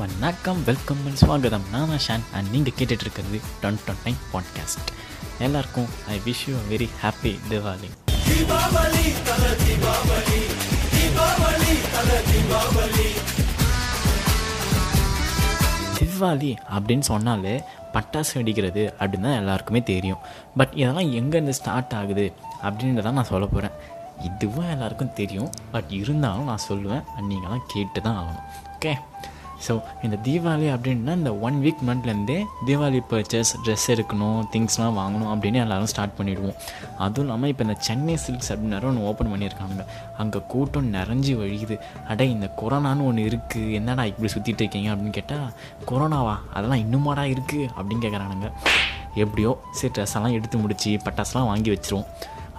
வணக்கம் welcome and ஸ்வாகதம் நான் Shawn and நீங்கள் கேட்டுட்டு இருக்கிறது டொன் டொன் நைன் பாட்காஸ்ட் எல்லாருக்கும் I wish you very happy Diwali Diwali அப்படின்னு சொன்னாலே பட்டாசு வெடிக்கிறது அப்படின்னு தான் எல்லாருக்குமே தெரியும். பட் இதெல்லாம் எங்கேருந்து ஸ்டார்ட் ஆகுது அப்படின்றதான் நான் சொல்ல போகிறேன் இதுவும் எல்லாருக்கும் தெரியும். பட் இருந்தாலும் நான் சொல்லுவேன். நீங்களாம் கேட்டு தான் ஆகணும். ஓகே ஸோ இந்த தீபாவளி அப்படின்னா இந்த ஒன் வீக் மந்த்லேருந்தே தீபாவளி பர்ச்சேஸ் ட்ரெஸ் எடுக்கணும் திங்ஸ்லாம் வாங்கணும் அப்படின்னு எல்லோரும் ஸ்டார்ட் பண்ணிவிடுவோம் அதுவும் இல்லாமல் இப்போ இந்த சென்னை சில்க்ஸ் அப்படின்னு ஒன்று ஓப்பன் பண்ணியிருக்காங்க. அங்கே கூட்டம் நிறைஞ்சி வழியுது. அடே இந்த கொரோனான்னு ஒன்று இருக்குது என்னடா இப்படி சுற்றிட்டு இருக்கீங்க அப்படின்னு கேட்டால் கொரோனாவா? அதெல்லாம் இன்னுமாடா இருக்குது அப்படின்னு கேட்குறானுங்க எப்படியோ சரி ட்ரெஸ் எல்லாம் எடுத்து முடிச்சு பட்டாசுலாம் வாங்கி வச்சிருவோம்.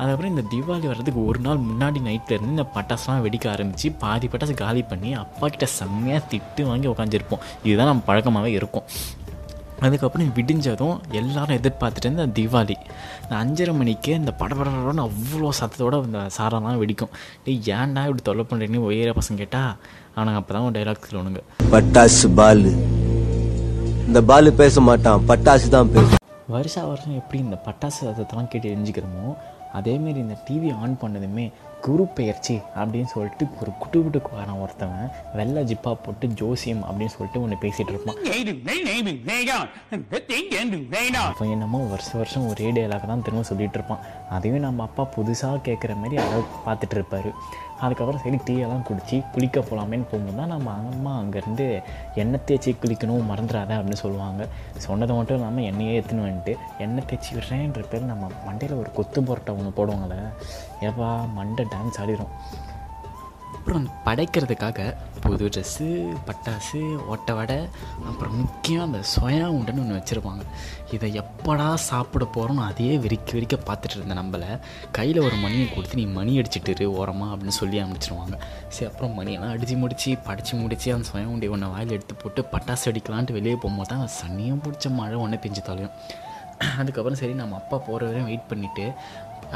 அதுக்கப்புறம் இந்த தீபாவளி வர்றதுக்கு ஒரு நாள் முன்னாடி நைட்டில் இருந்து இந்த பட்டாசுலாம் வெடிக்க ஆரம்பித்து பாதி பட்டாசு காலி பண்ணி அப்பா கிட்ட செம்மையாக திட்டு வாங்கி உட்காந்துருப்போம் இதுதான் நம்ம பழக்கமாகவே இருக்கும். அதுக்கப்புறம் விடிஞ்சதும் எல்லாரும் எதிர்பார்த்துட்டு இருந்த தீபாவளி. இந்த அஞ்சரை மணிக்கு இந்த படபடன்னு அவ்வளோ சத்தத்தோட இந்த சாரெல்லாம் வெடிக்கும். டேய் ஏன்டா இப்படி தொல்லை பண்ணுறீங்கன்னு ஒய்யற பசங்க கேட்டால் அவனுங்க அப்போ தான் ஒரு டைலாக் சொல்லுவானுங்க. பட்டாசு பாலு. இந்த பாலு பேச மாட்டான் பட்டாசு தான் பேசும். வருஷா வருஷம் எப்படி இந்த பட்டாசு சத்தத்தெல்லாம் கேட்டு எரிஞ்சுக்கிறோமோ அதேமாரி இந்த டிவி ஆன் பண்ணதுமே குரு பெயர்ச்சி அப்படின்னு சொல்லிட்டு ஒரு குட்டு குட்டுக்குவாரன் ஒருத்தவன். வெள்ளை ஜிப்பா போட்டு ஜோசியம் அப்படின்னு சொல்லிட்டு ஒன்று பேசிகிட்டு இருப்பான். அவன் என்னமோ வருஷம் வருஷம் ஒரே டேலாக தான் திரும்ப சொல்லிட்டு இருப்பான். அதையும் நம்ம அப்பா புதுசாக கேட்குற மாதிரி அதை பார்த்துட்டு இருப்பாரு. அதுக்கப்புறம் சரி டீயெல்லாம் குடிச்சு குளிக்க போகலாமேன்னு போகும்போது தான் நம்ம அம்மா அங்கேருந்து எண்ணெய் தேய்ச்சி குளிக்கணும் மறந்துடாத அப்படின்னு சொல்லுவாங்க. சொன்னது மட்டும் இல்லாமல் எண்ணெயே எடுத்துன்னு வந்துட்டு எண்ணெய் தேய்ச்சி விடுறேன்ற பேர் நம்ம மண்டையில் ஒரு கொத்து பொரட்டை ஒன்று போடுவாங்கள்ல ஏப்பா மண்டை டான்ஸ் ஆடிடும் அப்புறம் படைக்கிறதுக்காக புது ட்ரெஸ்ஸு பட்டாசு ஒட்டை வடை அப்புறம் முக்கியம் அந்த சொயா உண்டுன்னு ஒன்று வச்சுருப்பாங்க. இதை எப்படா சாப்பிட போகிறோம்னு அதையே வெறிக்க விரிக்க பார்த்துட்டு இருந்த நம்மளை கையில் ஒரு மணியை கொடுத்து நீ மணி அடிச்சுட்டு இரு ஓரமா அப்படின்னு சொல்லி அனுப்பிச்சிருவாங்க. சரி அப்புறம் மணியெல்லாம் அடித்து முடித்து படித்து முடித்து அந்த சொயா உண்டை ஒன்று வாயில் எடுத்து போட்டு பட்டாசு அடிக்கலான்ட்டு வெளியே போகும்போது தான் சன்னியும் பிடிச்ச மழை ஒன்று பெஞ்சு தொலையும். அதுக்கப்புறம் சரி நம்ம அப்பா போகிற வரையும் வெயிட் பண்ணிவிட்டு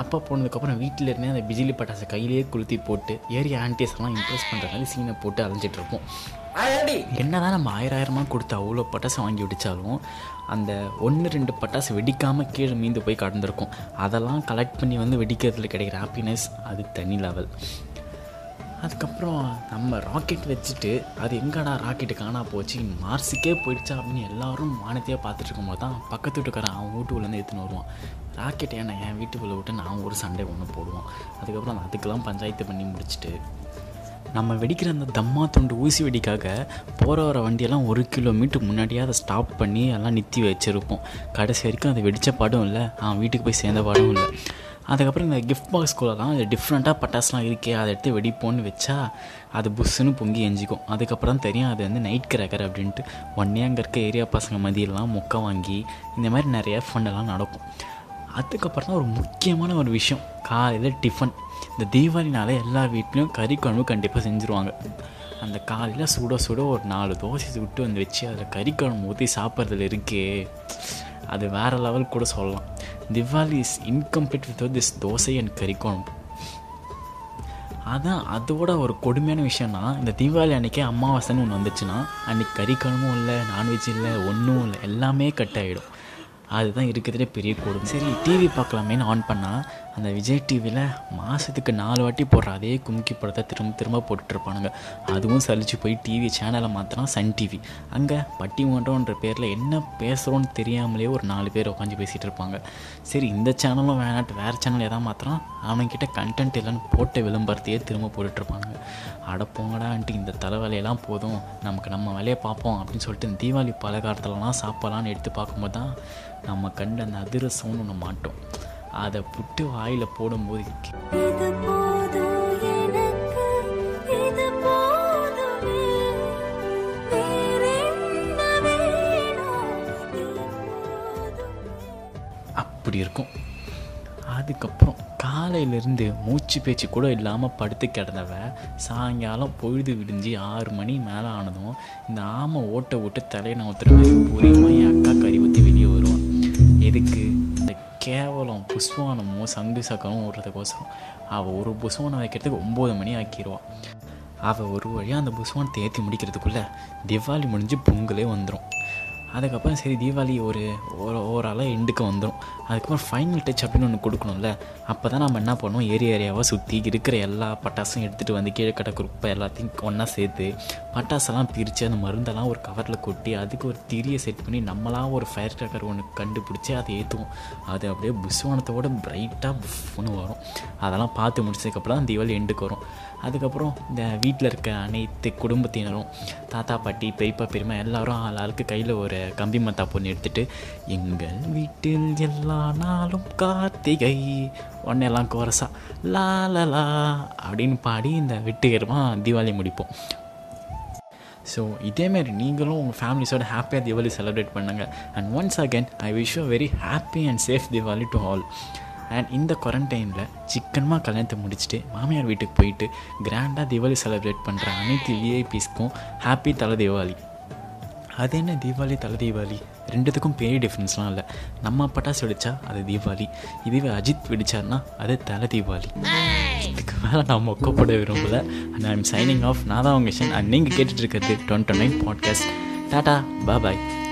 அப்பா போனதுக்கப்புறம் வீட்டில் இருந்தே அந்த பிஜிலி பட்டாசை கையிலேயே கொளுத்தி போட்டு ஏரியா ஆன்டிஸ் எல்லாம் இம்ப்ரெஸ் பண்ணுற மாதிரி சீனை போட்டு அலைஞ்சிட்டு இருப்போம். என்னதான் நம்ம ஆயிரம் ஆயிரமாக கொடுத்து அவ்வளோ பட்டாசு வாங்கி வெடித்தாலும் அந்த ஒன்று ரெண்டு பட்டாசு வெடிக்காமல் கீழே மீந்து போய் கடந்திருக்கும். அதெல்லாம் கலெக்ட் பண்ணி வந்து வெடிக்கிறதுல கிடைக்கிற ஹாப்பினஸ் அது தனி லெவல் அதுக்கப்புறம் நம்ம ராக்கெட் வச்சுட்டு அது எங்கடா ராக்கெட்டு காணா போச்சு? மார்ஸுக்கே போயிடுச்சா அப்படின்னு எல்லாரும் வானத்தையே பார்த்துட்டு இருக்கும்போது தான் பக்கத்து வீட்டுக்காரன் அவன் வீட்டுக்குள்ளேருந்து எடுத்துன்னு வருவான். ராக்கெட் ஏன்னா என் வீட்டுக்குள்ளே விட்டு நான் ஒரு சண்டே ஒன்று போடுவோம் அதுக்கப்புறம் அதுக்கெல்லாம் பஞ்சாயத்து பண்ணி முடிச்சுட்டு நம்ம வெடிக்கிற அந்த தம்மா துண்டு ஊசி வெடிக்காக போகிற வர வண்டியெல்லாம் ஒரு கிலோமீட்டர் முன்னாடியே அதை ஸ்டாப் பண்ணி எல்லாம் நிறுத்தி வச்சுருப்போம். கடைசி வரைக்கும் அதை வெடித்த பாடும் இல்லை அவன் வீட்டுக்கு போய் சேர்ந்த பாடும் இல்லை. அதுக்கப்புறம் இந்த கிஃப்ட் பாக்ஸ்குள்ளலாம் இது டிஃப்ரெண்ட்டாக பட்டாசுலாம் இருக்கே அதை எடுத்து வெடிப்போன்னு வச்சா அது புஷ்ஷுன்னு பொங்கி எஞ்சிக்கும். அதுக்கப்புறம் தான் தெரியும் அது வந்து நைட் கிரக்கர் அப்படின்ட்டு. ஒன்னே அங்கே இருக்க ஏரியா பசங்க மதியெல்லாம் மொக்கை வாங்கி இந்த மாதிரி நிறைய ஃபண்டெல்லாம் நடக்கும். அதுக்கப்புறம் தான் ஒரு முக்கியமான ஒரு விஷயம். காலையில் டிஃபன் இந்த தீபாவளினால எல்லா வீட்லேயும் கறி குழம்பு கண்டிப்பாக செஞ்சுருவாங்க. அந்த காலையில் சுட சுட ஒரு நாலு தோசை சுட்டு வந்து வச்சு அதில் கறி குழம்பு ஊற்றி சாப்பிட்றதுல இருக்கே அது வேறு லெவல் கூட சொல்லலாம். Diwali is incomplete with this dosa and curry kuzhambu. அதான் அதோட ஒரு கொடுமையான விஷயம்னா இந்த தீபாவளி அன்றைக்கே அமாவாசைன்னு ஒன்று வந்துச்சுன்னா அன்றைக்கி கறி குழம்பும் இல்லை நான்வெஜ் இல்லை ஒன்றும் இல்லை எல்லாமே கட் ஆகிடும் அதுதான் இருக்கிறதுலே பெரிய கொடுமை. சரி டிவி பார்க்கலாமேன்னு ஆன் பண்ணால் அந்த விஜய் டிவியில் மாதத்துக்கு நாலு வாட்டி போடுற அதே கும்கி படத்தை திரும்ப திரும்ப போட்டுட்ருப்பானுங்க. அதுவும் சலிச்சு போய் டிவி சேனலை மாற்றினா சன் டிவி அங்கே பட்டிமன்றன்ற பேரில் என்ன பேசுகிறோன்னு தெரியாமலே ஒரு நாலு பேர் உட்காந்து பேசிகிட்டு இருப்பாங்க. சரி இந்த சேனலும் வேணாட்டு வேறு சேனல் எதாவது மாத்திரம் அவன்கிட்ட கண்டென்ட் இல்லைன்னு போட்ட விளம்பரத்தையே திரும்ப போட்டுட்ருப்பானுங்க அடப்போங்கடான்ட்டு இந்த தலைவலையெல்லாம் போதும். நமக்கு நம்ம வேலையை பார்ப்போம் அப்படின்னு சொல்லிட்டு இந்த தீபாவளி பலகாரத்துலலாம் சாப்பிட்லான்னு எடுத்து பார்க்கும்போது தான் நம்ம கண்ட அந்த அதிரசம்னு ஒன்று மாட்டோம். அதை புட்டு வாயில் போடும்போது அப்படி இருக்கும். அதுக்கப்புறம் காலையிலேருந்து மூச்சு பேச்சு கூட இல்லாமல் படுத்து கிடந்தவ சாயங்காலம் பொழுது விடிஞ்சு ஆறு மணி மேலே ஆனதும் இந்த ஆமை ஓட்டை விட்டு தலையை மாதிரி பூரியமாக என் அக்கா கறி ஊற்றி எதுக்கு? இந்த கேவலம் புஷ்வானமும் சங்கு சக்கரமும் ஓடுறதுக்கோசரம் அவள் ஒரு புஷ்வானம் வைக்கிறதுக்கு ஒம்பது மணி ஆக்கிடுவான் அவள் ஒரு வழியாக அந்த புஸ்வானத்தை ஏற்றி முடிக்கிறதுக்குள்ளே திவாலி முடிஞ்சு பொங்கலே வந்துடும் அதுக்கப்புறம் சரி தீபாவளி ஒரு ஓரளவு எண்டுக்கு வந்துடும் அதுக்கப்புறம் ஃபைனல் டச் அப்படின்னு ஒன்று கொடுக்கணும்ல அப்போ தான் நம்ம என்ன பண்ணுவோம்? ஏரியா ஏரியாவாக சுற்றி இருக்கிற எல்லா பட்டாசும் எடுத்துகிட்டு வந்து கீழே கடை குப்பை எல்லாத்தையும் ஒன்றா சேர்த்து பட்டாசெல்லாம் பிரித்து அந்த மருந்தெல்லாம் ஒரு கவரில் கொட்டி அதுக்கு ஒரு திரியை செட் பண்ணி நம்மளாம் ஒரு ஃபயர் கிராக்கர் ஒன்று கண்டுபிடிச்சி அதை ஏற்றுவோம் அது அப்படியே புஸ்வானத்தோட பிரைட்டாக புஃப்னு வரும். அதெல்லாம் பார்த்து முடிச்சதுக்கப்புறம் தான் தீபாவளி எண்டுக்கு வரும். அதுக்கப்புறம் இந்த வீட்டில் இருக்க அனைத்து குடும்பத்தினரும் தாத்தா பாட்டி பெரியப்பா பெரியம்மா எல்லாரும் ஆள் ஆளுக்கு கையில் ஒரு கம்பி மத்தா பொண்ணு எடுத்துகிட்டு எங்கள் வீட்டில் எல்லா நாளும் கார்த்திகை உடனெல்லாம் கோரசா லா லா லா அப்படின்னு பாடி இந்த வெட்டுகரமாக தீபாவளி முடிப்போம். ஸோ இதேமாரி நீங்களும் உங்கள் ஃபேமிலிஸோட ஹாப்பியாக தீபாவளி செலிப்ரேட் பண்ணுங்கள் and once again I wish you very happy and safe Deepavali to all and இந்த குவாரண்டைனில் சிக்கனமாக கல்யாணத்தை முடிச்சுட்டு மாமியார் வீட்டுக்கு போயிட்டு கிராண்டாக தீபாவளி செலிப்ரேட் பண்ணுற அனைத்து விஐபிஸ்க்கும் ஹாப்பி தலை தீபாவளி. அது என்ன தீபாவளி தலை தீபாவளி? ரெண்டுத்துக்கும் பெரிய டிஃப்ரென்ஸ்லாம் இல்லை. நம்ம பட்டாசு வெடிச்சா அது தீபாவளி. இதுவே அஜித் வெடிச்சார்னா அது தலை தீபாவளி. இதுக்கு மேலே நான் மொக்கப்பட விரும்பல. அண்ட் ஐம் சைனிங் ஆஃப் நான் தான் உங்கள் அண்ட் நீங்கள் கேட்டுட்டு இருக்கிறது twenty nine podcast tata bye